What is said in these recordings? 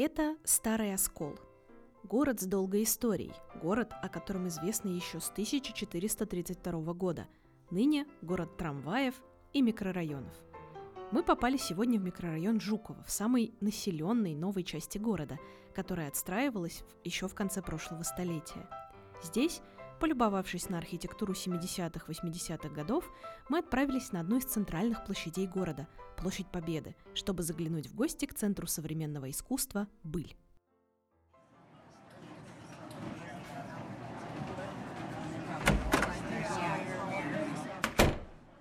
Это Старый Оскол. Город с долгой историей, город, о котором известно еще с 1432 года. Ныне город трамваев и микрорайонов. Мы попали сегодня в микрорайон Жуково, в самой населенной новой части города, которая отстраивалась еще в конце прошлого столетия. Здесь Полюбовавшись на архитектуру 70-80-х годов, мы отправились на одну из центральных площадей города – Площадь Победы, чтобы заглянуть в гости к Центру современного искусства «Быль».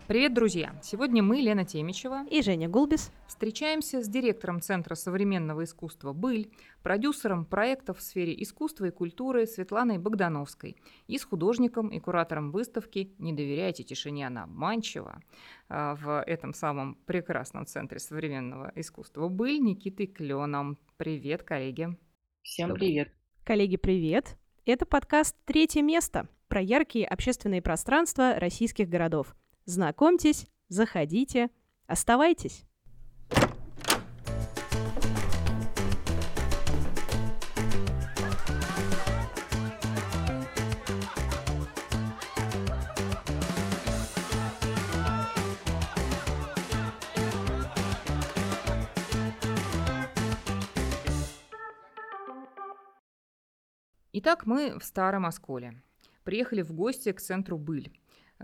Привет, друзья! Сегодня мы, Лена Темичева и Женя Гулбис, встречаемся с директором Центра современного искусства «Быль», продюсером проектов в сфере искусства и культуры Светланой Богдановской и с художником и куратором выставки «Не доверяйте тишине, она обманчива» а, в этом самом прекрасном Центре современного искусства «Быль» Никитой Кленом. Привет, коллеги! Всем привет! Коллеги, привет! Это подкаст «Третье место» про яркие общественные пространства российских городов – Знакомьтесь, заходите, оставайтесь. Итак, мы в Старом Осколе. Приехали в гости к центру Быль.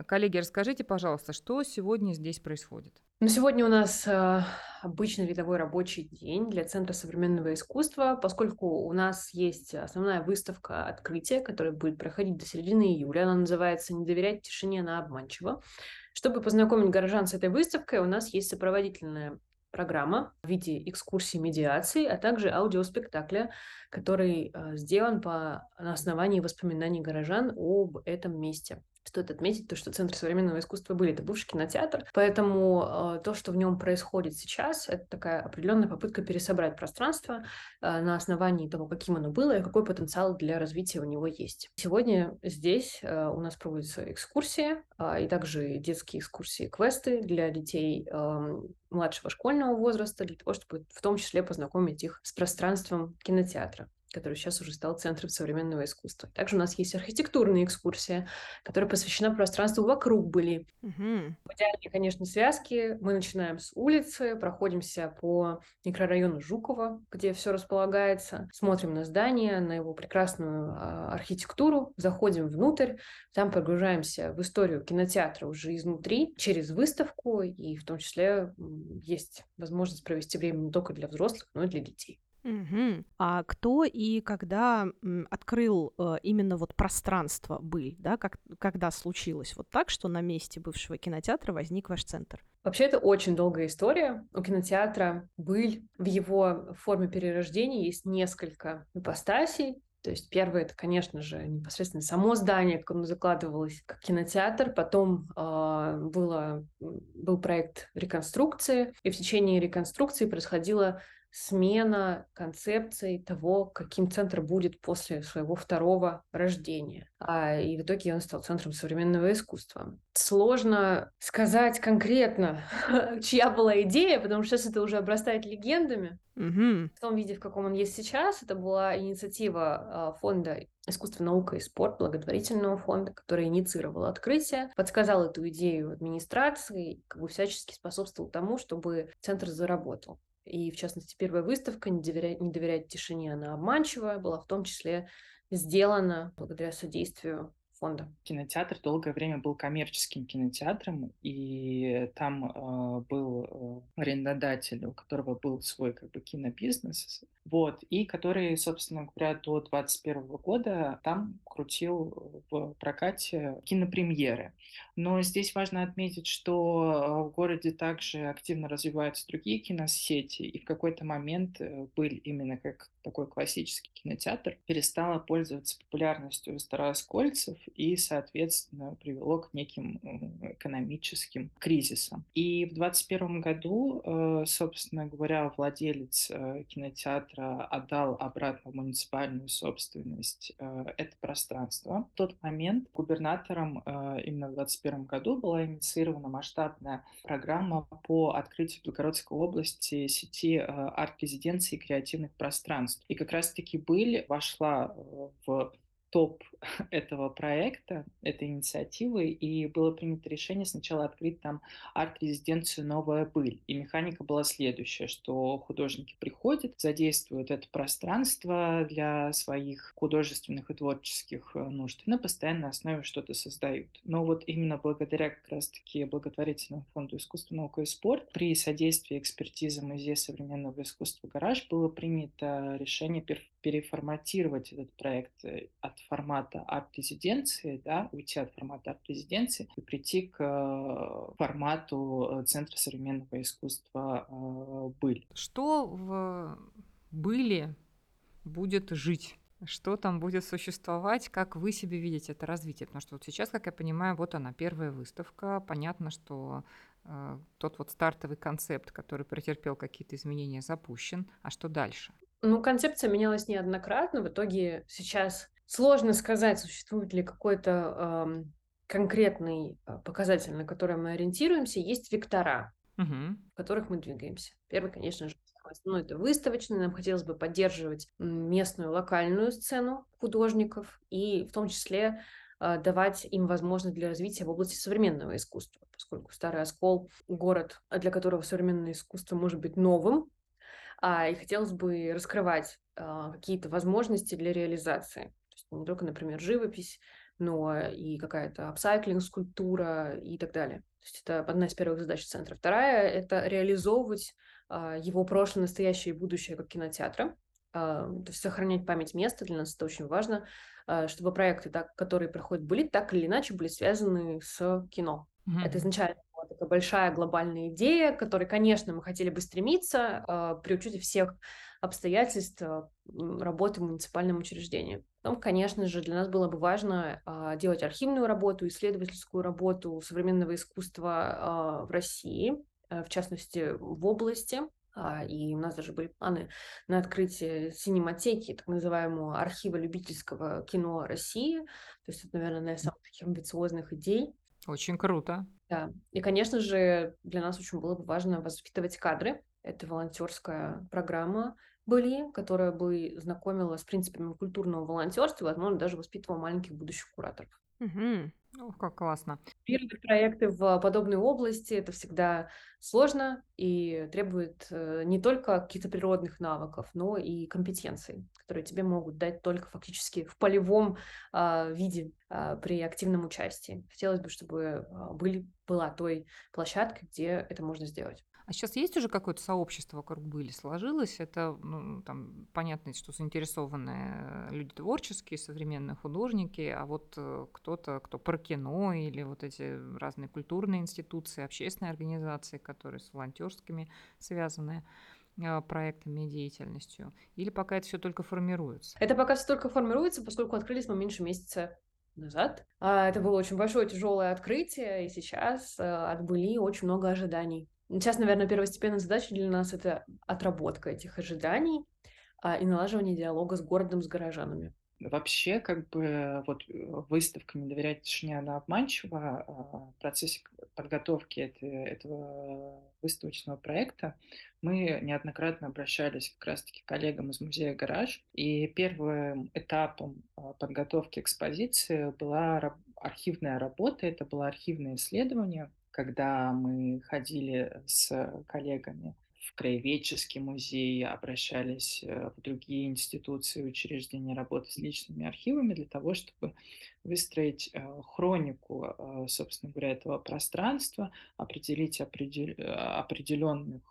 Коллеги, расскажите, пожалуйста, что сегодня здесь происходит? Ну, сегодня у нас э, обычный рядовой рабочий день для Центра современного искусства, поскольку у нас есть основная выставка открытия, которая будет проходить до середины июля. Она называется «Не доверять тишине, она обманчива». Чтобы познакомить горожан с этой выставкой, у нас есть сопроводительная программа в виде экскурсии медиации, а также аудиоспектакля, который э, сделан по на основании воспоминаний горожан об этом месте. Стоит отметить то, что Центр современного искусства были, это бывший кинотеатр, поэтому э, то, что в нем происходит сейчас, это такая определенная попытка пересобрать пространство э, на основании того, каким оно было и какой потенциал для развития у него есть. Сегодня здесь э, у нас проводятся экскурсии и также детские экскурсии, квесты для детей младшего школьного возраста, для того, чтобы в том числе познакомить их с пространством кинотеатра который сейчас уже стал центром современного искусства. Также у нас есть архитектурная экскурсия, которая посвящена пространству вокруг были. Угу. В идеальной, конечно, связке мы начинаем с улицы, проходимся по микрорайону Жукова, где все располагается, смотрим на здание, на его прекрасную а, архитектуру, заходим внутрь, там погружаемся в историю кинотеатра уже изнутри, через выставку, и в том числе есть возможность провести время не только для взрослых, но и для детей. Угу. А кто и когда открыл э, именно вот пространство «Быль», да, как, когда случилось вот так, что на месте бывшего кинотеатра возник ваш центр? Вообще, это очень долгая история. У кинотеатра «Быль» в его форме перерождения есть несколько ипостасей. То есть первое это, конечно же, непосредственно само здание, как оно закладывалось как кинотеатр. Потом э, было, был проект реконструкции, и в течение реконструкции происходило смена концепции того, каким центр будет после своего второго рождения. А, и в итоге он стал центром современного искусства. Сложно сказать конкретно, чья была идея, потому что сейчас это уже обрастает легендами. Угу. В том виде, в каком он есть сейчас, это была инициатива а, фонда искусство, наука и спорт благотворительного фонда, который инициировал открытие, подсказал эту идею администрации, как бы всячески способствовал тому, чтобы центр заработал. И, в частности, первая выставка «Не доверять, не доверять тишине, она обманчивая» была в том числе сделана благодаря содействию фонда. Кинотеатр долгое время был коммерческим кинотеатром, и там э, был э, арендодатель, у которого был свой как бы кинобизнес, вот, и который, собственно говоря, до 2021 года там крутил в прокате кинопремьеры. Но здесь важно отметить, что в городе также активно развиваются другие киносети, и в какой-то момент э, был именно как такой классический кинотеатр, перестала пользоваться популярностью у старооскольцев и, соответственно, привело к неким экономическим кризисам. И в 2021 году, э, собственно говоря, владелец э, кинотеатра отдал обратно в муниципальную собственность это пространство. В тот момент губернатором именно в 2021 году была инициирована масштабная программа по открытию Белгородской области сети э, арт-резиденций и креативных пространств. И как раз-таки «Быль» вошла э, в топ этого проекта, этой инициативы, и было принято решение сначала открыть там арт-резиденцию «Новая быль». И механика была следующая, что художники приходят, задействуют это пространство для своих художественных и творческих э, нужд, и на постоянной основе что-то создают. Но вот именно благодаря как раз-таки благотворительному фонду искусства, наука и спорт при содействии экспертизы Музея современного искусства «Гараж» было принято решение переформатировать этот проект э, от формата арт-резиденции, да, уйти от формата арт-резиденции и прийти к э, формату э, Центра современного искусства «Быль». Что в «Были» будет жить? Что там будет существовать? Как вы себе видите это развитие? Потому что вот сейчас, как я понимаю, вот она, первая выставка. Понятно, что э, тот вот стартовый концепт, который претерпел какие-то изменения, запущен. А что дальше? Ну, концепция менялась неоднократно. В итоге сейчас сложно сказать, существует ли какой-то э, конкретный показатель, на который мы ориентируемся. Есть вектора, угу. в которых мы двигаемся. Первый, конечно же, основной это выставочный. Нам хотелось бы поддерживать местную локальную сцену художников и в том числе э, давать им возможность для развития в области современного искусства, поскольку Старый Оскол – город, для которого современное искусство может быть новым, и хотелось бы раскрывать а, какие-то возможности для реализации. То есть не только, например, живопись, но и какая-то апсайклинг, скульптура и так далее. То есть это одна из первых задач центра. Вторая — это реализовывать а, его прошлое, настоящее и будущее как кинотеатра. А, то есть сохранять память места, для нас это очень важно, а, чтобы проекты, так, которые проходят, были так или иначе были связаны с кино. Mm-hmm. Это изначально была такая большая глобальная идея, к которой, конечно, мы хотели бы стремиться э, при учете всех обстоятельств э, работы в муниципальном учреждении. Потом, конечно же, для нас было бы важно э, делать архивную работу, исследовательскую работу современного искусства в России, в частности, в области. А, и у нас даже были планы на открытие синематеки, так называемого архива любительского кино России. То есть это, наверное, одна из самых таких амбициозных идей. Очень круто. Да. И, конечно же, для нас очень было бы важно воспитывать кадры. Это волонтерская программа были, которая бы знакомила с принципами культурного волонтерства возможно, даже воспитывала маленьких будущих кураторов. Угу. Ох, как классно. Первые проекты в подобной области это всегда сложно и требует э, не только каких-то природных навыков, но и компетенций, которые тебе могут дать только фактически в полевом э, виде э, при активном участии. Хотелось бы, чтобы были, была той площадкой, где это можно сделать. А сейчас есть уже какое-то сообщество вокруг были, сложилось? Это, ну, там, понятно, что заинтересованные люди творческие, современные художники, а вот э, кто-то, кто про кино или вот эти разные культурные институции, общественные организации, которые с волонтерскими связаны э, проектами и деятельностью? Или пока это все только формируется? Это пока все только формируется, поскольку открылись мы меньше месяца назад. А это было очень большое тяжелое открытие, и сейчас э, отбыли очень много ожиданий. Сейчас, наверное, первостепенная задача для нас — это отработка этих ожиданий а, и налаживание диалога с городом, с горожанами. Вообще, как бы, вот э, выставка «Не доверять тишине» она обманчива. А в процессе подготовки это, этого выставочного проекта мы неоднократно обращались как раз-таки к коллегам из музея «Гараж». И первым этапом а, подготовки экспозиции была архивная работа, это было архивное исследование, когда мы ходили с коллегами в краеведческий музей, обращались э, в другие институции, учреждения работы с личными архивами для того, чтобы выстроить э, хронику, э, собственно говоря, этого пространства, определить определенных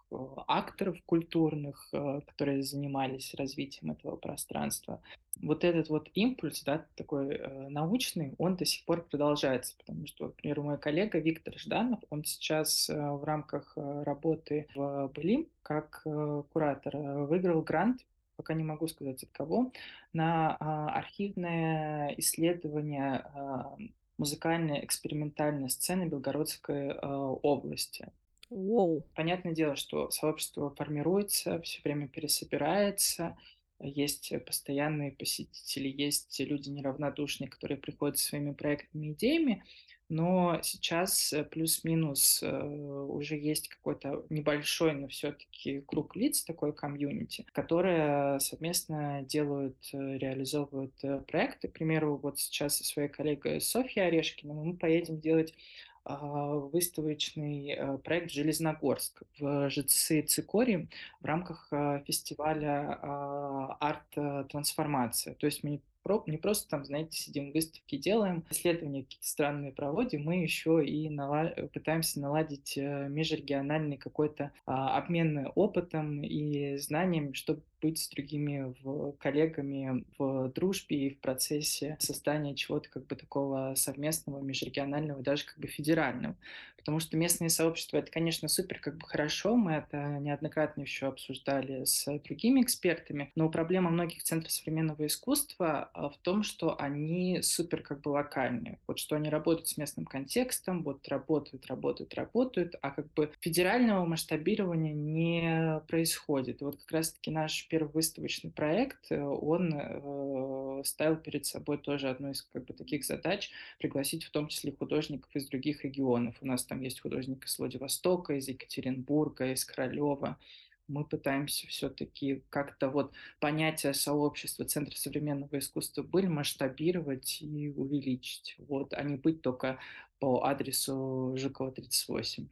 акторов культурных, которые занимались развитием этого пространства, вот этот вот импульс, да, такой э, научный, он до сих пор продолжается, потому что, например, мой коллега Виктор Жданов, он сейчас э, в рамках э, работы в Былим как э, куратор э, выиграл грант, пока не могу сказать от кого, на э, архивное исследование э, музыкальной экспериментальной сцены Белгородской э, области. Wow. Понятное дело, что сообщество формируется, все время пересобирается, есть постоянные посетители, есть люди неравнодушные, которые приходят со своими проектными идеями, но сейчас э, плюс-минус э, уже есть какой-то небольшой, но все-таки круг лиц, такой комьюнити, которые совместно делают, э, реализовывают проекты. К примеру, вот сейчас со своей коллегой Софьей Орешкиной мы поедем делать а, выставочный проект «Железногорск» в ЖЦ «Цикорий» в рамках фестиваля а, «Арт-трансформация». То есть мы не просто там, знаете, сидим выставки делаем, исследования какие-то странные проводим, мы еще и нала- пытаемся наладить э, межрегиональный какой-то а, обмен опытом и знаниями, чтобы быть с другими в, коллегами в дружбе и в процессе создания чего-то как бы такого совместного, межрегионального, даже как бы федерального. Потому что местные сообщества, это, конечно, супер как бы хорошо, мы это неоднократно еще обсуждали с другими экспертами, но проблема многих центров современного искусства а, в том, что они супер как бы локальные. Вот что они работают с местным контекстом, вот работают, работают, работают, а как бы федерального масштабирования не происходит. И вот как раз-таки наш первый выставочный проект, э, он э, ставил перед собой тоже одну из как бы таких задач пригласить в том числе художников из других регионов. У нас там есть художник из Владивостока, из Екатеринбурга, из Королева мы пытаемся все-таки как-то вот понятие сообщества Центра современного искусства были масштабировать и увеличить, вот, а не быть только по адресу Жукова 38.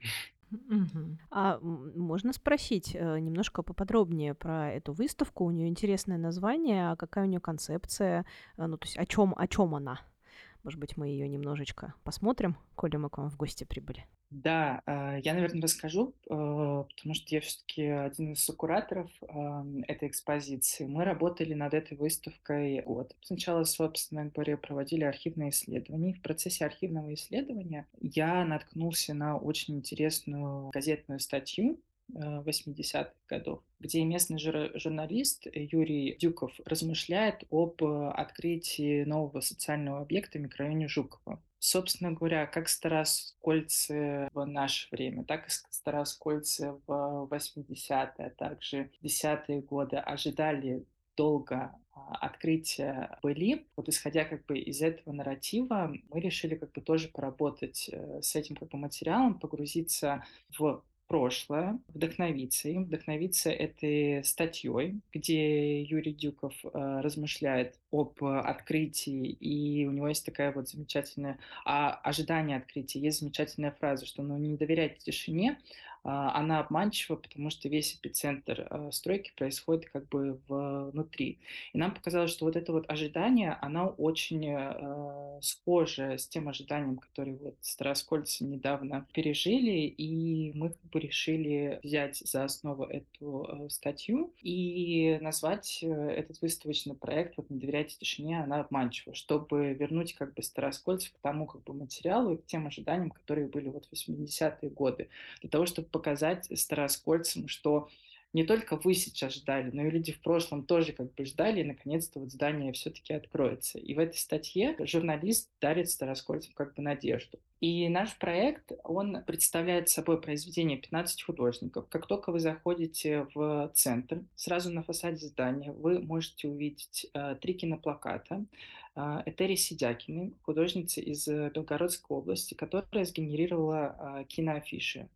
А можно спросить э, немножко поподробнее про эту выставку? У нее интересное название, а какая у нее концепция? Э, Ну, то есть о чем, о чем она? Может быть, мы ее немножечко посмотрим, коли мы к вам в гости прибыли. Да, а, я, наверное, расскажу, а, потому что я все-таки один из сокураторов этой экспозиции. Мы работали над этой выставкой год. Сначала, собственно говоря, проводили архивные исследования. В процессе архивного исследования я наткнулся на очень интересную газетную статью 80-х годов, где местный журналист Юрий Дюков размышляет об открытии нового социального объекта в микрорайоне Жукова. Собственно говоря, как староскольцы в наше время, так и староскольцы в 80-е, а также 10-е годы ожидали долго а, открытия были. Вот исходя как бы из этого нарратива, мы решили как бы тоже поработать э, с этим как бы материалом, погрузиться в прошлое, вдохновиться им, вдохновиться этой статьей, где Юрий Дюков э, размышляет об открытии, и у него есть такая вот замечательная, а, ожидание открытия, есть замечательная фраза, что ну, не доверяйте тишине, она обманчива, потому что весь эпицентр а, стройки происходит как бы внутри. И нам показалось, что вот это вот ожидание, оно очень э, схоже с тем ожиданием, которое вот староскольцы недавно пережили, и мы как бы решили взять за основу эту статью и назвать э, этот выставочный проект вот «Не доверяйте тишине, она обманчива», чтобы вернуть как бы староскольцев к тому как бы материалу и к тем ожиданиям, которые были вот в 80-е годы, для того, чтобы показать староскольцам, что не только вы сейчас ждали, но и люди в прошлом тоже как бы ждали, и наконец-то вот здание все-таки откроется. И в этой статье журналист дарит староскольцам как бы надежду. И наш проект, он представляет собой произведение 15 художников. Как только вы заходите в центр, сразу на фасаде здания вы можете увидеть э, три киноплаката. Э, Этери Сидякины, художница из Белгородской области, которая сгенерировала э, киноафиши.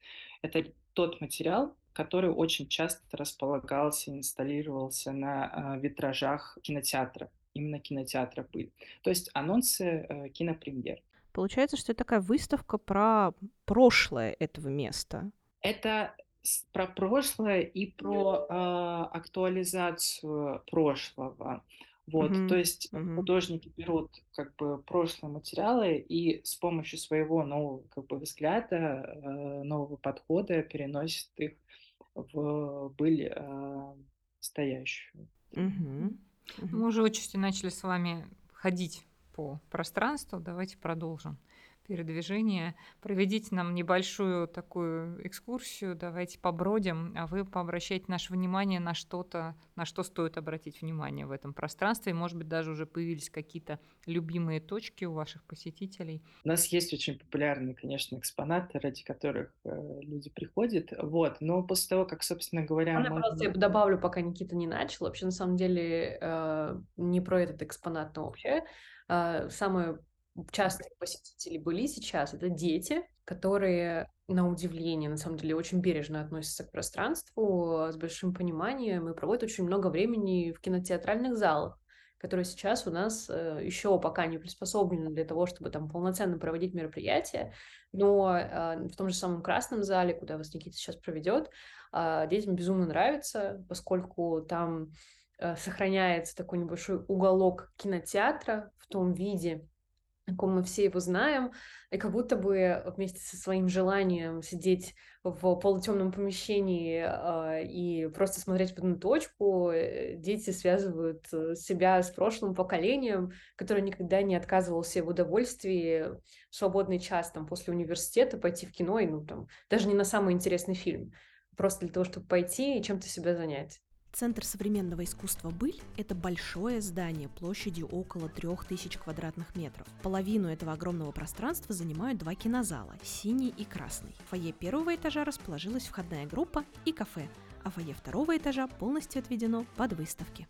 Это тот материал, который очень часто располагался, инсталлировался на э, витражах кинотеатра, именно кинотеатра «Пыль». То есть анонсы э, кинопремьер. Получается, что это такая выставка про прошлое этого места. Это про прошлое и про э, актуализацию прошлого. Вот, mm-hmm. то есть mm-hmm. художники берут как бы прошлые материалы и с помощью своего нового как бы взгляда, э, нового подхода переносят их в быль э, стоящую. Mm-hmm. Mm-hmm. Мы уже отчасти начали с вами ходить по пространству. Давайте продолжим передвижение. Проведите нам небольшую такую экскурсию, давайте побродим, а вы пообращайте наше внимание на что-то, на что стоит обратить внимание в этом пространстве. И, может быть, даже уже появились какие-то любимые точки у ваших посетителей. У нас есть очень популярные, конечно, экспонаты, ради которых э, люди приходят. Вот. Но после того, как, собственно говоря... Можно, мы... просто я добавлю, пока Никита не начал. Вообще, на самом деле, э, не про этот экспонат, но вообще э, самое частые посетители были сейчас, это дети, которые, на удивление, на самом деле, очень бережно относятся к пространству, с большим пониманием и проводят очень много времени в кинотеатральных залах которые сейчас у нас э, еще пока не приспособлены для того, чтобы там полноценно проводить мероприятия, но э, в том же самом Красном зале, куда вас Никита сейчас проведет, э, детям безумно нравится, поскольку там сохраняется такой небольшой уголок кинотеатра в том виде, каком мы все его знаем, и как будто бы вместе со своим желанием сидеть в полутемном помещении э, и просто смотреть в одну точку, э, дети связывают э, себя с прошлым поколением, которое никогда не отказывалось себе в удовольствии в свободный час там, после университета пойти в кино, и ну, там, даже не на самый интересный фильм, просто для того, чтобы пойти и чем-то себя занять. Центр современного искусства «Быль» — это большое здание площадью около 3000 квадратных метров. Половину этого огромного пространства занимают два кинозала — синий и красный. В фойе первого этажа расположилась входная группа и кафе, а фойе второго этажа полностью отведено под выставки.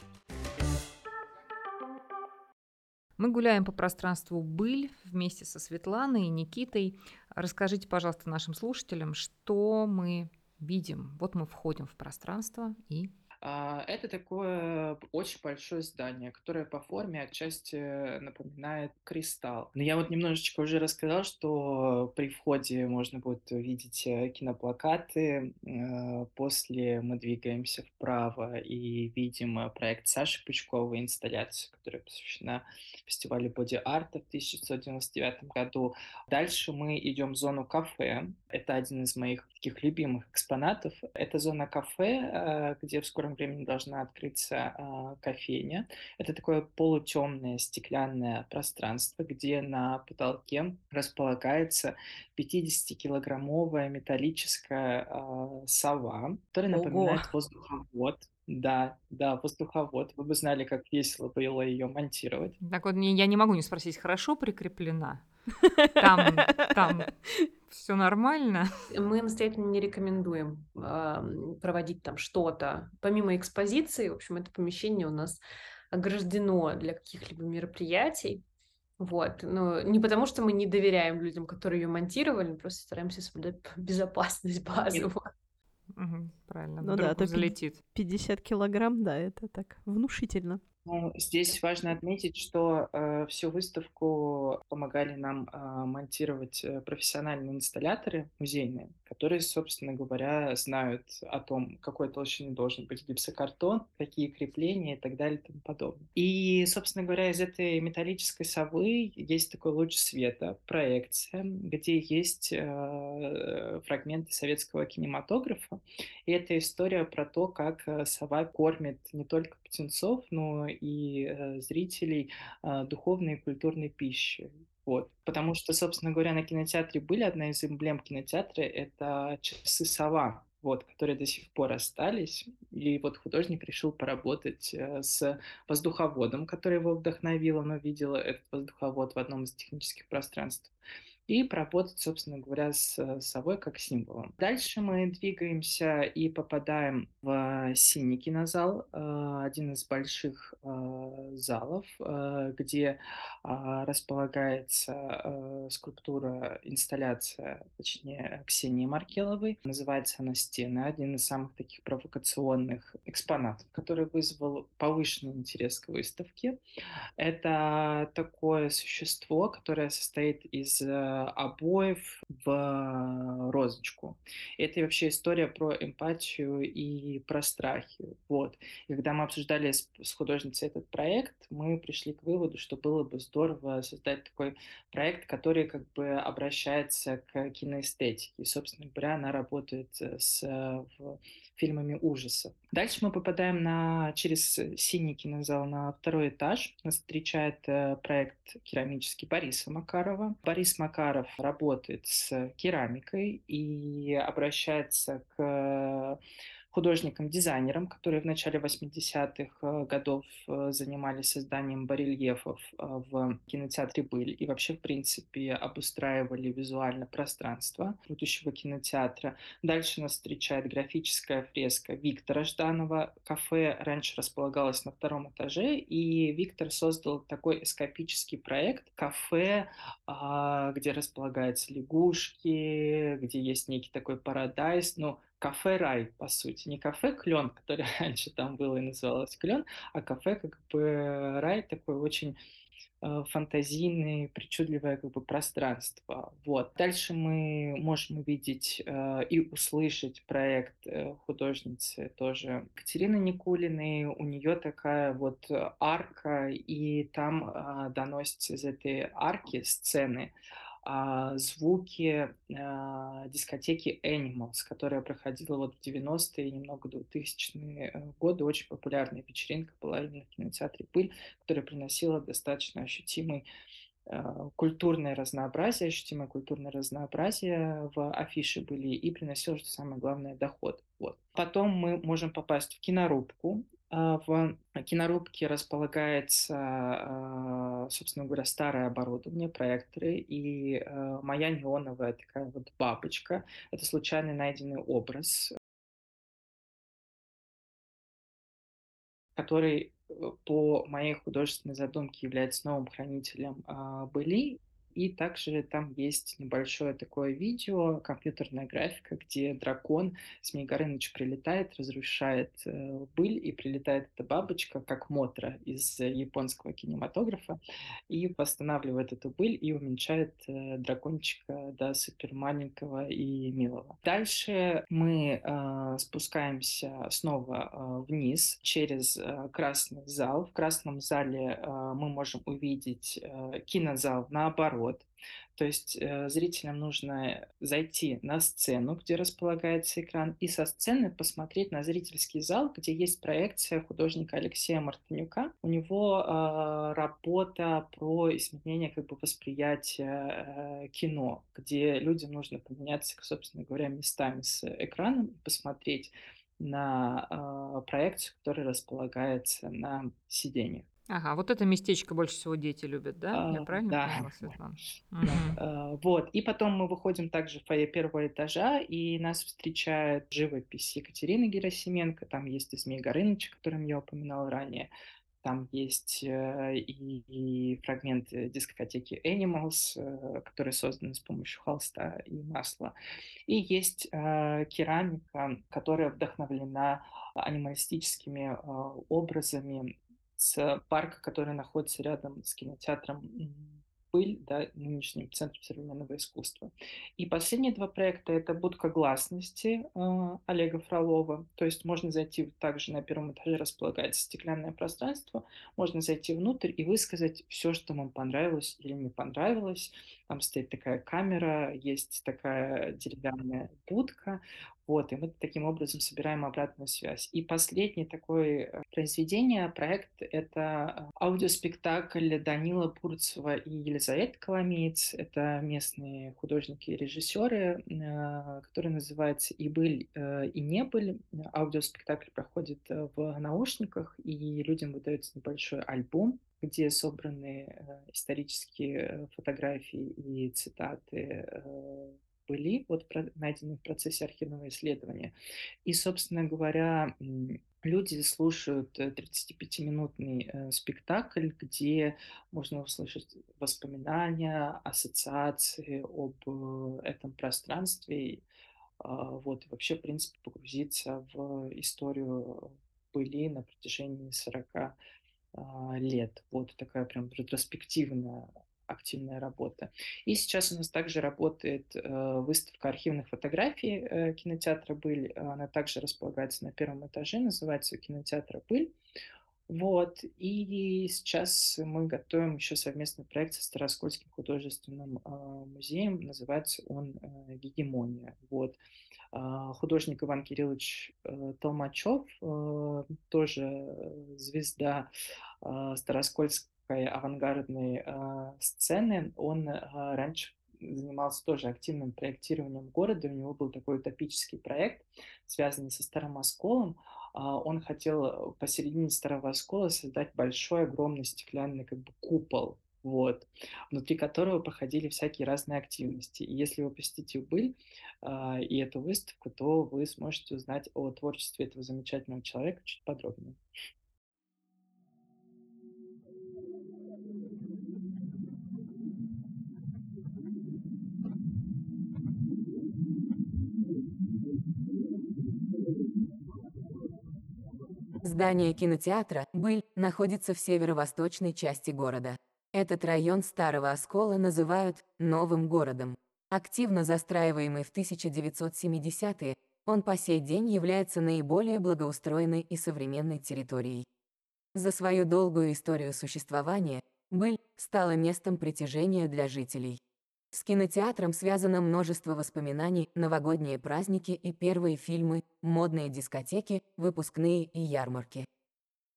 Мы гуляем по пространству «Быль» вместе со Светланой и Никитой. Расскажите, пожалуйста, нашим слушателям, что мы видим. Вот мы входим в пространство и это такое очень большое здание, которое по форме отчасти напоминает кристалл. Но я вот немножечко уже рассказал, что при входе можно будет увидеть э, киноплакаты. Э, после мы двигаемся вправо и видим э, проект Саши Пучковой инсталляция, которая посвящена фестивалю боди-арта в 1999 году. Дальше мы идем в зону кафе. Это один из моих таких любимых экспонатов. Это зона кафе, где в скором времени должна открыться э, кофейня. Это такое полутемное стеклянное пространство, где на потолке располагается 50-килограммовая металлическая э, сова, которая напоминает Ого. воздуховод. Да, да, воздуховод. Вы бы знали, как весело было ее монтировать. Так вот, я не могу не спросить, хорошо прикреплена? Там, там все нормально. Мы настоятельно не рекомендуем э, проводить там что-то. Помимо экспозиции, в общем, это помещение у нас ограждено для каких-либо мероприятий. Вот. Но не потому, что мы не доверяем людям, которые ее монтировали, просто стараемся соблюдать безопасность базовую. Угу, правильно, ну да, это залетит. 50 килограмм, да, это так внушительно. Ну, здесь важно отметить, что э, всю выставку помогали нам э, монтировать э, профессиональные инсталляторы музейные, которые, собственно говоря, знают о том, какой толщины должен быть гипсокартон, какие крепления и так далее и тому подобное. И, собственно говоря, из этой металлической совы есть такой луч света, проекция, где есть э, фрагменты советского кинематографа. И это история про то, как э, сова кормит не только птенцов, но и э, зрителей э, духовной и культурной пищи. Вот. Потому что, собственно говоря, на кинотеатре были одна из эмблем кинотеатра — это часы «Сова», вот, которые до сих пор остались. И вот художник решил поработать э, с воздуховодом, который его вдохновил. Он увидел этот воздуховод в одном из технических пространств и поработать, собственно говоря, с э, совой как символом. Дальше мы двигаемся и попадаем в синий кинозал, э, один из больших э, залов, где а, располагается скульптура, инсталляция, точнее, Ксении Маркеловой. Называется она «Стены», один из самых таких провокационных экспонатов, который вызвал повышенный интерес к выставке. Это такое существо, которое состоит из обоев в розочку. Это вообще история про эмпатию и про страхи. Вот. И когда мы обсуждали с, с художницей этот проект, мы пришли к выводу, что было бы здорово создать такой проект, который как бы обращается к киноэстетике. И, собственно говоря, она работает с в, фильмами ужасов. Дальше мы попадаем на, через синий кинозал на второй этаж. Нас встречает э, проект керамический Бориса Макарова. Борис Макаров работает с керамикой и обращается к художником-дизайнером, которые в начале 80-х э, годов э, занимались созданием барельефов э, в кинотеатре «Быль» и вообще, в принципе, обустраивали визуально пространство будущего кинотеатра. Дальше нас встречает графическая фреска Виктора Жданова. Кафе раньше располагалось на втором этаже, и Виктор создал такой эскапический проект кафе, а, где располагаются лягушки, где есть некий такой парадайз, ну, кафе-рай, по сути. Не кафе-клен, который раньше там было и называлось клен, а кафе как бы рай такой очень э, фантазийное, причудливое как бы пространство. Вот. Дальше мы можем увидеть э, и услышать проект э, художницы тоже Катерины Никулиной. У нее такая вот арка, и там э, доносится из этой арки сцены а, звуки а, дискотеки Animals, которая проходила вот в 90-е и немного 2000-е э, годы. Очень популярная вечеринка была именно в кинотеатре «Пыль», которая приносила достаточно ощутимый а, культурное разнообразие, ощутимое культурное разнообразие в афише были и приносило, что самое главное, доход. Вот. Потом мы можем попасть в кинорубку, а, в кинорубке располагается, а, собственно говоря, старое оборудование, проекторы, и а, моя неоновая такая вот бабочка. Это случайно найденный образ, который э, по моей художественной задумке является новым хранителем были и также там есть небольшое такое видео, компьютерная графика, где дракон Змей Горыныч прилетает, разрушает э, быль, и прилетает эта бабочка, как Мотра из японского кинематографа, и восстанавливает эту быль и уменьшает э, дракончика до супер маленького и милого. Дальше мы э, спускаемся снова э, вниз через э, красный зал. В красном зале э, мы можем увидеть э, кинозал наоборот, вот. То есть э, зрителям нужно зайти на сцену, где располагается экран, и со сцены посмотреть на зрительский зал, где есть проекция художника Алексея Мартынюка. У него э, работа про изменение как бы восприятия э, кино, где людям нужно поменяться, собственно говоря, местами с экраном и посмотреть на э, проекцию, которая располагается на сиденьях. Ага, вот это местечко больше всего дети любят, да? Я А, правильно да, поняла, Светлана? да. Мгм. А, Вот. И потом мы выходим также в фойе первого этажа, и нас встречает живопись Екатерины Герасименко. Там есть и Змей Горыныч, о котором я упоминал ранее. Там есть э, и, и фрагменты дискотеки Animals, э, которые созданы с помощью холста и масла. И есть э, керамика, которая вдохновлена анималистическими э, образами с парка, который находится рядом с кинотеатром «Пыль», да, нынешним Центром современного искусства. И последние два проекта– это «Будка гласности» э, Олега Фролова. То есть можно зайти также на первом этаже, располагается стеклянное пространство, можно зайти внутрь и высказать все, что вам понравилось или не понравилось. Там стоит такая камера, есть такая деревянная будка, вот, и мы таким образом собираем обратную связь. И последнее такое э, произведение, проект, это э, аудиоспектакль Данила Бурцева и Елизавета Коломеец. Это местные художники и режиссеры, э, который называется «И быль, и не быль». Аудиоспектакль проходит в наушниках, и людям выдается небольшой альбом, где собраны исторические фотографии и цитаты были вот найдены в процессе архивного исследования. И, собственно говоря, люди слушают 35-минутный э, спектакль, где можно услышать воспоминания, ассоциации об э, этом пространстве, а, вот, и вообще, в принципе, погрузиться в историю были на протяжении 40 а, лет. Вот такая прям ретроспективная активная работа. И сейчас у нас также работает э, выставка архивных фотографий э, кинотеатра «Быль». Она также располагается на первом этаже, называется «Кинотеатр «Быль». Вот, и сейчас мы готовим еще совместный проект со Староскольским художественным э, музеем, называется он э, «Гегемония». Вот. Э, художник Иван Кириллович э, Толмачев, э, тоже звезда э, Староскольского авангардной э, сцены, он э, раньше занимался тоже активным проектированием города. У него был такой утопический проект, связанный со Старым Осколом. А, он хотел посередине Старого Оскола создать большой, огромный стеклянный как бы купол, вот, внутри которого проходили всякие разные активности. И если вы посетите Убыль э, и эту выставку, то вы сможете узнать о творчестве этого замечательного человека чуть подробнее. Здание кинотеатра «Быль» находится в северо-восточной части города. Этот район Старого Оскола называют «новым городом». Активно застраиваемый в 1970-е, он по сей день является наиболее благоустроенной и современной территорией. За свою долгую историю существования «Быль» стала местом притяжения для жителей. С кинотеатром связано множество воспоминаний, новогодние праздники и первые фильмы, модные дискотеки, выпускные и ярмарки.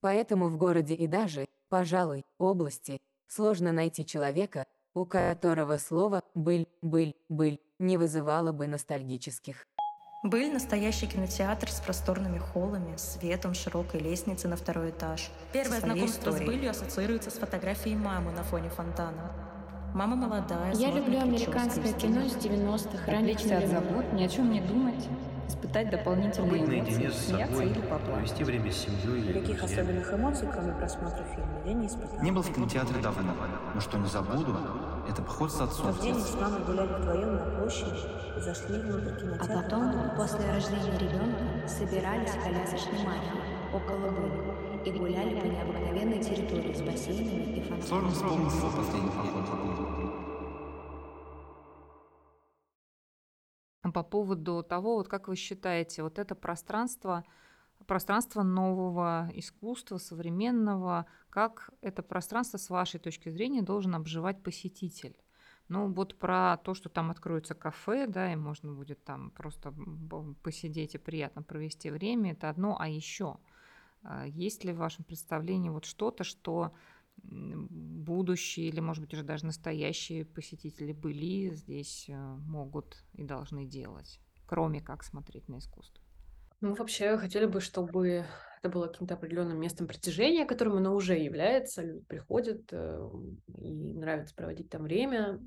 Поэтому в городе и даже, пожалуй, области, сложно найти человека, у которого слово «быль», «быль», «быль» не вызывало бы ностальгических. Быль – настоящий кинотеатр с просторными холлами, светом, широкой лестницей на второй этаж. Первое знакомство историей. с былью ассоциируется с фотографией мамы на фоне фонтана. Мама молодая. Я люблю американское кино из 90-х. Отвлечься от забот, ни о чем не думать, испытать дополнительные Быть эмоции, с смеяться или поплакать. Провести время с семьей или Никаких особенных эмоций, кроме просмотра фильма, я не испытала. Не был в кинотеатре давно, но что не забуду, это поход с отцом. В день с мамой гуляли вдвоем на площади и зашли внутрь кинотеатра. А потом, после рождения ребенка, собирались в колясочной мафии около были и гуляли по необыкновенной территории с бассейнами и фонтанами. Сложно вспомнить свой последний поход по поводу того, вот как вы считаете, вот это пространство, пространство нового искусства, современного, как это пространство, с вашей точки зрения, должен обживать посетитель? Ну, вот про то, что там откроется кафе, да, и можно будет там просто посидеть и приятно провести время, это одно, а еще а есть ли в вашем представлении вот что-то, что будущие или, может быть, уже даже настоящие посетители были здесь э, могут и должны делать, кроме как смотреть на искусство? Ну, вообще, хотели бы, чтобы это было каким-то определенным местом притяжения, которым оно уже является. Люди приходят, э, и нравится проводить там время,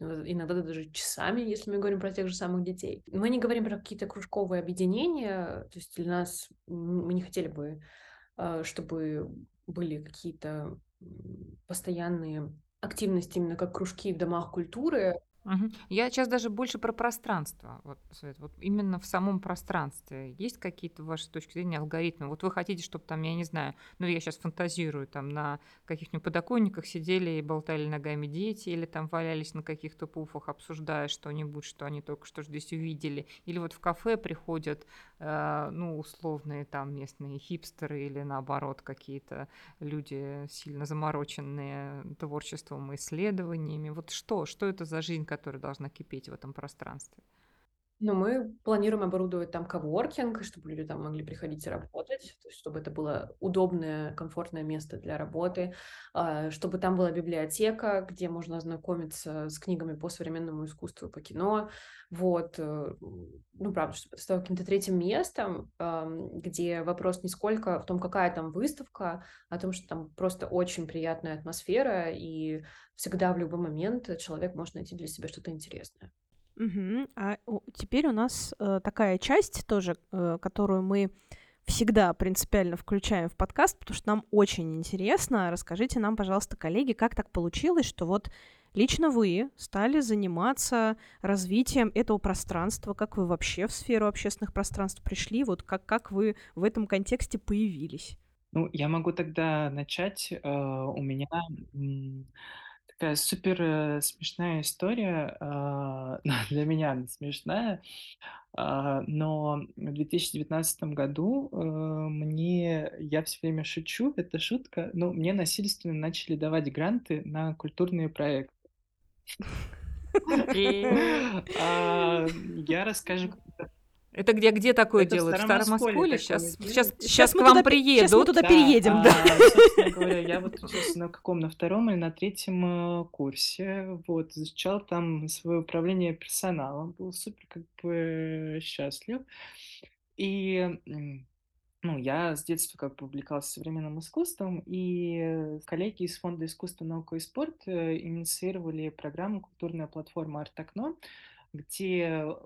иногда даже часами, если мы говорим про тех же самых детей. Мы не говорим про какие-то кружковые объединения, то есть для нас мы не хотели бы, чтобы были какие-то постоянные активности именно как кружки в домах культуры, Мгм. Я сейчас даже больше про пространство. Вот, Свет, вот именно в самом пространстве. Есть какие-то, ваши точки зрения, алгоритмы? Вот вы хотите, чтобы там, я не знаю, ну я сейчас фантазирую, там на каких-нибудь подоконниках сидели и болтали ногами дети, или там валялись на каких-то пуфах, обсуждая что-нибудь, что они только что здесь увидели. Или вот в кафе приходят, э, ну, условные там местные хипстеры или наоборот какие-то люди сильно замороченные творчеством и исследованиями. Вот что? Что это за жизнь, которая должна кипеть в этом пространстве? Ну, мы планируем оборудовать там коворкинг, чтобы люди там могли приходить и работать, то есть чтобы это было удобное, комфортное место для работы, а, чтобы там была библиотека, где можно ознакомиться с книгами по современному искусству, по кино. Вот, э, ну, правда, чтобы это стало каким-то третьим местом, где вопрос не сколько в том, какая там выставка, а о том, что там просто очень приятная атмосфера, и всегда в любой момент человек может найти для себя что-то интересное. Угу. А теперь у нас э, такая часть тоже, э, которую мы всегда принципиально включаем в подкаст, потому что нам очень интересно. Расскажите нам, пожалуйста, коллеги, как так получилось, что вот лично вы стали заниматься развитием этого пространства, как вы вообще в сферу общественных пространств пришли, вот как, как вы в этом контексте появились? Ну, я могу тогда начать. Э, у меня такая супер э, смешная история. а, Для меня она смешная. а, Но в 2019 году э, мне, я все время шучу, это шутка, но мне насильственно начали давать гранты на культурные проекты. А, Я расскажу, Это где, где такое Это в делают? В Старом Осколе такое Сейчас, сейчас, Сейчас сейчас к вам туда пе- щас мы приедут. туда Да, переедем, да. а, собственно говоря, я вот на каком, на втором или на третьем э, курсе, вот, изучал там свое управление персоналом, был супер как бы счастлив. И, ну, я с детства как бы увлекался современным искусством, и коллеги из Фонда искусства, наука и спорт э, инициировали программу «Культурная платформа «Арт-окно», где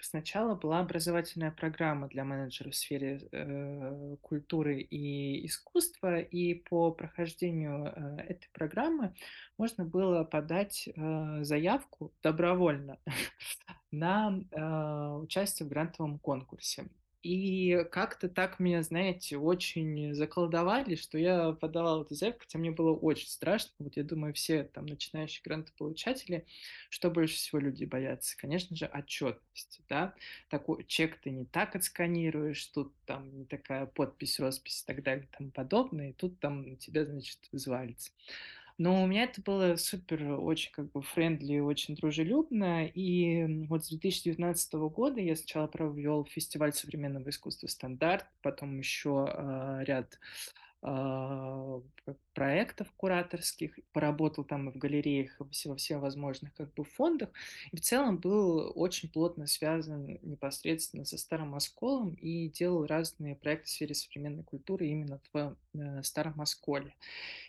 сначала была образовательная программа для менеджеров в сфере э, культуры и искусства, и по прохождению э, этой программы можно было подать э, заявку добровольно на э, участие в грантовом конкурсе. И как-то так меня, знаете, очень заколдовали, что я подавал эту заявку, хотя мне было очень страшно. Вот я думаю, все там начинающие грантополучатели, что больше всего люди боятся? Конечно же, отчетность, да. Такой чек ты не так отсканируешь, тут там не такая подпись, роспись и так далее и тому подобное, и тут там тебя, значит, взвалится. Но у меня это было супер, очень как бы friendly, очень дружелюбно. И вот с 2019 года я сначала провел фестиваль современного искусства «Стандарт», потом еще ряд а, п- проектов кураторских, поработал там и в галереях, и во возможных как бы фондах, и в целом был очень плотно связан непосредственно со Старым Осколом и делал разные проекты в сфере современной культуры именно в э, Старом Осколе.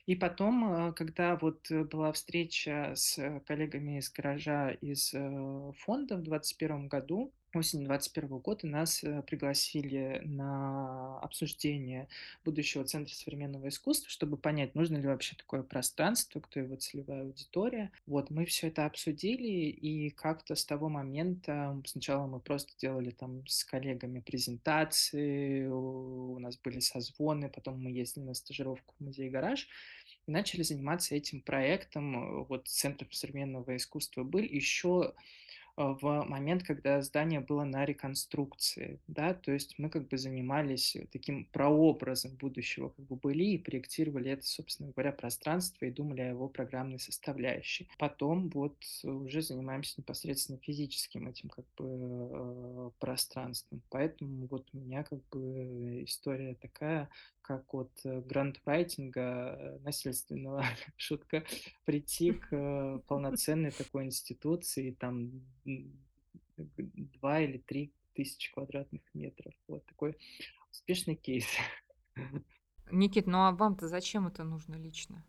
И потом, э, когда вот была встреча с коллегами из гаража из э, фонда в 2021 году, осенью 2021 года нас э, пригласили на обсуждение будущего Центра современного искусства, чтобы понять, нужно ли вообще такое пространство, кто его целевая аудитория. Вот мы все это обсудили, и как-то с того момента сначала мы просто делали там с коллегами презентации, у нас были созвоны, потом мы ездили на стажировку в музей «Гараж», и начали заниматься этим проектом. Вот Центр современного искусства был еще в момент, когда здание было на реконструкции, да, то есть мы как бы занимались э, таким прообразом будущего как бы были и проектировали это, собственно говоря, пространство и думали о его программной составляющей. Потом вот уже занимаемся непосредственно физическим этим как бы э, пространством. Поэтому вот у меня как бы история такая, как от э, грантрайтинга э, насильственного, шутка, прийти к э, полноценной такой институции, там два или три тысячи квадратных метров. Вот такой успешный кейс. Никит, ну а вам-то зачем это нужно лично?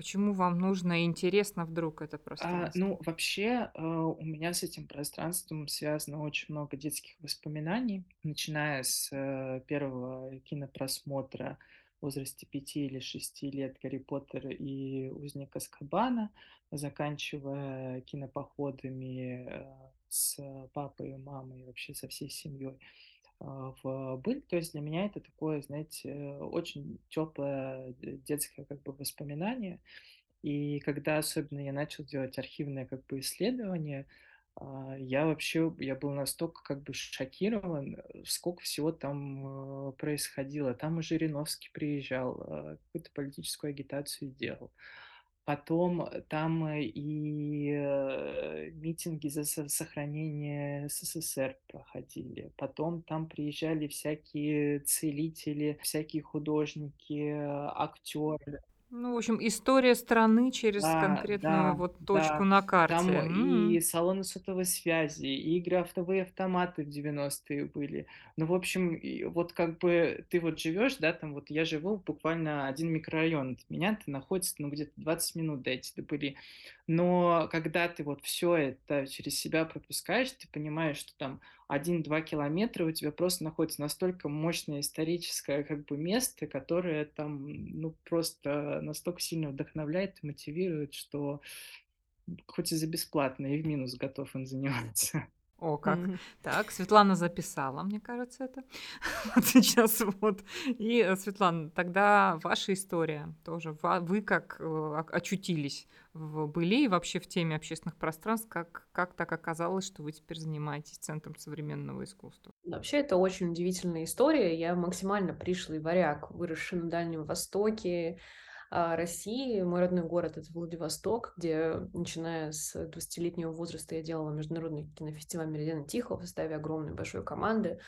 Почему вам нужно и интересно вдруг это А, пространство? ну, вообще, э, у меня с этим пространством связано очень много детских воспоминаний, начиная с э, первого кинопросмотра в возрасте пяти или шести лет «Гарри Поттер и узник Азкабана», заканчивая кинопоходами э, с папой и мамой, и вообще со всей семьей в быль. То есть для меня это такое, знаете, очень теплое детское как бы воспоминание. И когда особенно я начал делать архивное как бы исследование, а, я вообще, я был настолько как бы шокирован, э, сколько всего там э, происходило. Там уже Жириновский приезжал, э, какую-то политическую агитацию делал. Потом э, там э, и э, митинги за со- сохранение СССР проходили. Потом там приезжали всякие целители, всякие художники, актеры. Ну, в общем, история страны через Да, конкретную да, вот точку да. на карте. Там М. и салоны сотовой связи, и игры автовые автоматы в 90-е были. Ну, в общем, и вот как бы ты вот живешь, да, там вот я живу буквально один микрорайон от меня, ты находишься, ну, где-то 20 минут до были. Но когда ты вот все это через себя пропускаешь, ты понимаешь, что там один-два километра у тебя просто находится настолько мощное историческое как бы место, которое там, ну, просто настолько сильно вдохновляет и мотивирует, что хоть и за бесплатно, и в минус готов им заниматься. О, как. Мгм. Так, Светлана записала, мне кажется, это. Вот сейчас вот. И, э, Светлана, тогда ваша история тоже. Ва- Вы как э, очутились в быле и вообще в теме общественных пространств, как, как так оказалось, что вы теперь занимаетесь Центром современного искусства? Вообще, это очень удивительная история. Я максимально пришлый варяг, выросший на Дальнем Востоке, России. Мой родной город — это Владивосток, где, начиная с 20-летнего возраста, я делала международный кинофестиваль «Меридиана Тихо» в составе огромной большой команды.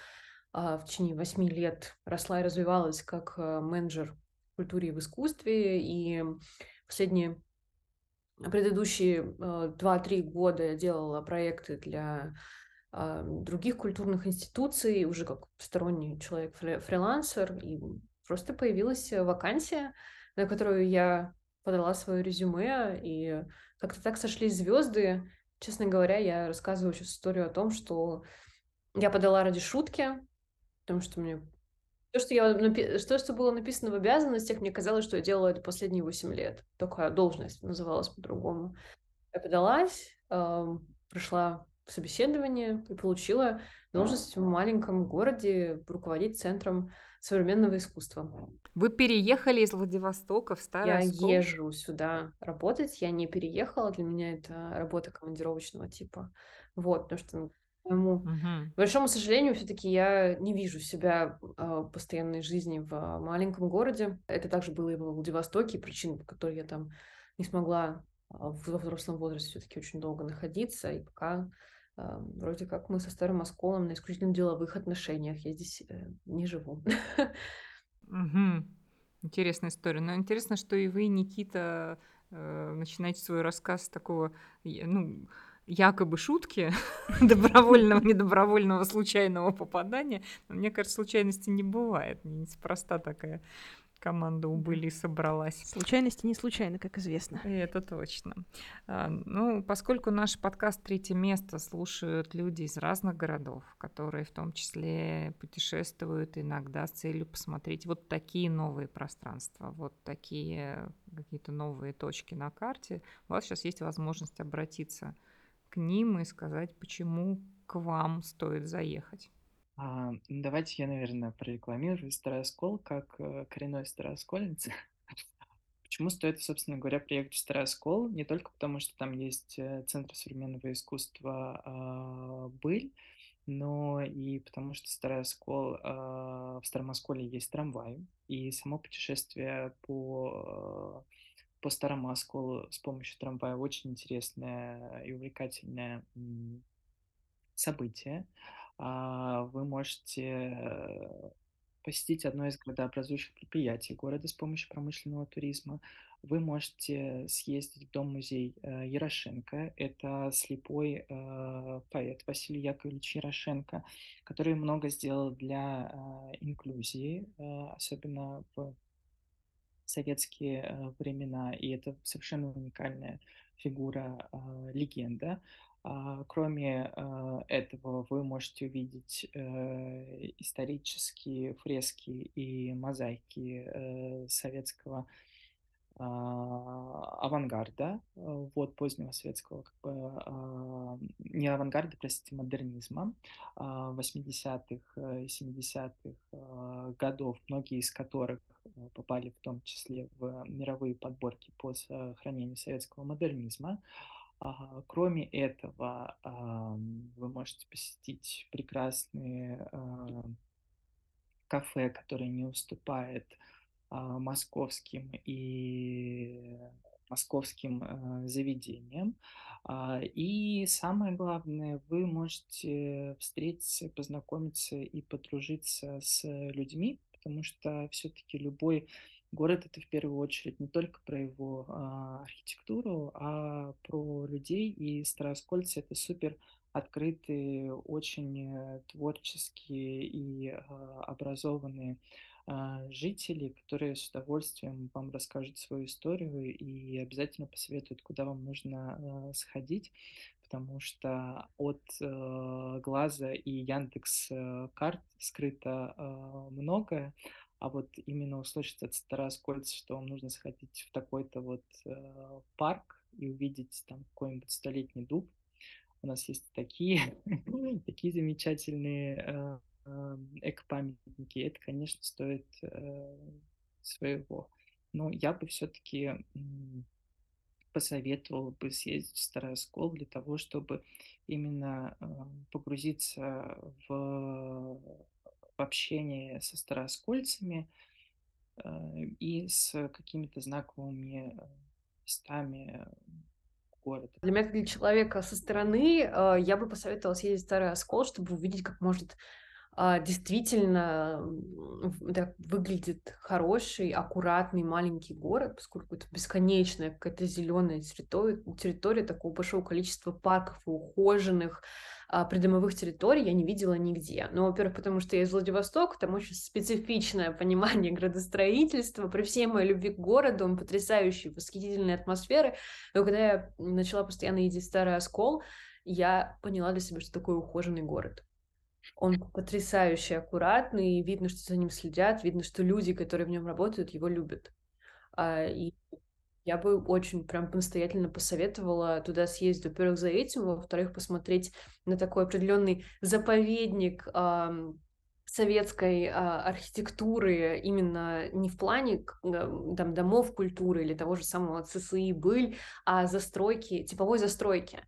А, в течение восьми лет росла и развивалась как а, менеджер в культуре и в искусстве, и последние предыдущие 2-3 года я делала проекты для других культурных институций, уже как сторонний человек, фрилансер, и просто появилась вакансия, на которую я подала свое резюме, и как-то так сошлись звезды. Честно говоря, я рассказываю сейчас историю о том, что я подала ради шутки, потому что мне то, что, я, то, что было написано в обязанностях, мне казалось, что я делала это последние 8 лет. Только должность называлась по-другому. Я подалась, э, прошла собеседование и получила должность в маленьком городе руководить центром современного искусства. Вы переехали из Владивостока в Старый Я Оскол? езжу сюда работать, я не переехала, для меня это работа командировочного типа. Вот, потому что к моему Мгм. большому сожалению, все-таки я не вижу себя а, постоянной жизни в маленьком городе. Это также было и во Владивостоке, причин, по которой я там не смогла а, в- во взрослом возрасте все-таки очень долго находиться, и пока а, вроде как мы со Старым Осколом на исключительно деловых отношениях. Я здесь э, не живу. Мгм. Интересная история. Но интересно, что и вы, Никита, э, начинаете свой рассказ с такого, ну, якобы шутки, добровольного, недобровольного, случайного попадания. Но мне кажется, случайности не бывает. Неспроста такая команда убыли и собралась. Случайности не случайно, как известно. И Это точно. А, Ну, поскольку наш подкаст «Третье место» слушают люди из разных городов, которые в том числе путешествуют иногда с целью посмотреть вот такие новые пространства, вот такие какие-то новые точки на карте, у вас сейчас есть возможность обратиться к ним и сказать, почему к вам стоит заехать. А, ну, давайте я, наверное, прорекламирую Старый Оскол как э, коренной старооскольница. Почему стоит, собственно говоря, приехать в Старый Оскол? Не только потому, что там есть э, Центр современного искусства а, «Быль», но и потому, что Старый а, в Старом Осколе есть трамвай, и само путешествие по, э, по Старому Осколу с помощью трамвая очень интересное и увлекательное событие. А, Вы можете посетить одно из градообразующих предприятий города с помощью промышленного туризма. Вы можете съездить в дом-музей э, Ярошенко. Это слепой э, поэт Василий Яковлевич Ярошенко, который много сделал для э, инклюзии, особенно в советские времена, и это совершенно уникальная фигура, легенда. А, Кроме э, этого, вы можете увидеть э, исторические фрески и мозаики э, советского а, авангарда, вот позднего советского, как бы, а, не авангарда, простите, модернизма, а, 80-х и 70-х а, годов, многие из которых попали в том числе в мировые подборки по сохранению советского модернизма. А, Кроме этого, вы можете посетить прекрасные а, кафе, которые не уступают а, московским и московским заведениям. И самое главное, вы можете встретиться, познакомиться и подружиться с людьми, потому что все-таки любой город это в первую очередь не только про его а, архитектуру, а про людей. И Староскольцы это супер открытые, очень э, творческие и а, образованные а, жители, которые с удовольствием вам расскажут свою историю и обязательно посоветуют, куда вам нужно а, сходить, потому что от э, глаза и Яндекс э, карт скрыто а, многое, а вот именно услышать от староскольца, что вам нужно сходить в такой-то вот э, парк и увидеть там какой-нибудь столетний дуб. У нас есть такие, такие замечательные э, э, эко-памятники. Это, конечно, стоит э, своего. Но я бы все-таки посоветовал бы съездить в Старый Оскол для того, чтобы именно погрузиться в, в общение со старооскольцами, и с какими-то знаковыми местами города. Для меня, как для человека со стороны, я бы посоветовала съездить в Старый Оскол, чтобы увидеть, как может действительно так выглядит хороший, аккуратный маленький город, поскольку это бесконечная какая-то зеленая территория, территория такого большого количества парков и ухоженных а, придомовых территорий я не видела нигде. Ну, во-первых, потому что я из Владивостока, там очень специфичное понимание градостроительства. При всей моей любви к городу, он потрясающий, восхитительной атмосферы. Но когда я начала постоянно ездить в Старый Оскол, я поняла для себя, что такое ухоженный город. Он потрясающе аккуратный, видно, что за ним следят, видно, что люди, которые в нем работают, его любят. А, и я бы очень прям настоятельно посоветовала туда съездить, во-первых, за этим, во-вторых, посмотреть на такой определенный заповедник советской а, архитектуры именно не в плане там, домов культуры или того же самого ЦСИ «Быль», а застройки, типовой застройки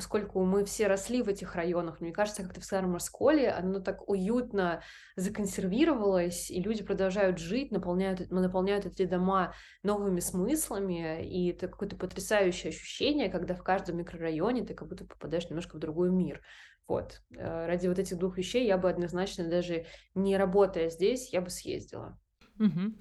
поскольку мы все росли в этих районах, мне кажется, как-то в Старом Осколе оно так уютно законсервировалось, и люди продолжают жить, наполняют, наполняют эти дома новыми смыслами, и это какое-то потрясающее ощущение, когда в каждом микрорайоне ты как будто попадаешь немножко в другой мир. Вот. Э, ради вот этих двух вещей я бы однозначно, даже не работая здесь, я бы съездила. Угу.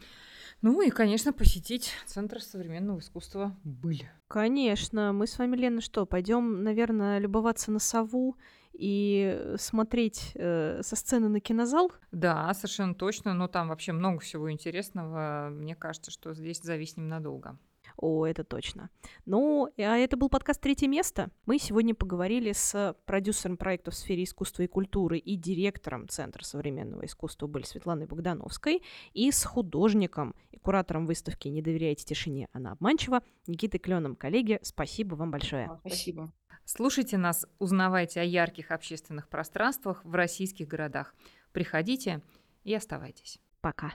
Ну и, конечно, посетить Центр современного искусства «Быль». Конечно. Мы с вами, Лена, что, пойдем, наверное, любоваться на сову и смотреть э, со сцены на кинозал? Да, совершенно точно. Но там вообще много всего интересного. Мне кажется, что здесь зависнем надолго. О, это точно. Ну, а это был подкаст «Третье место». Мы сегодня поговорили с продюсером проекта в сфере искусства и культуры и директором Центра современного искусства были Светланой Богдановской и с художником и куратором выставки «Не доверяйте тишине, она обманчива» Никитой Кленом. Коллеги, спасибо вам большое. Спасибо. Слушайте нас, узнавайте о ярких общественных пространствах в российских городах. Приходите и оставайтесь. Пока.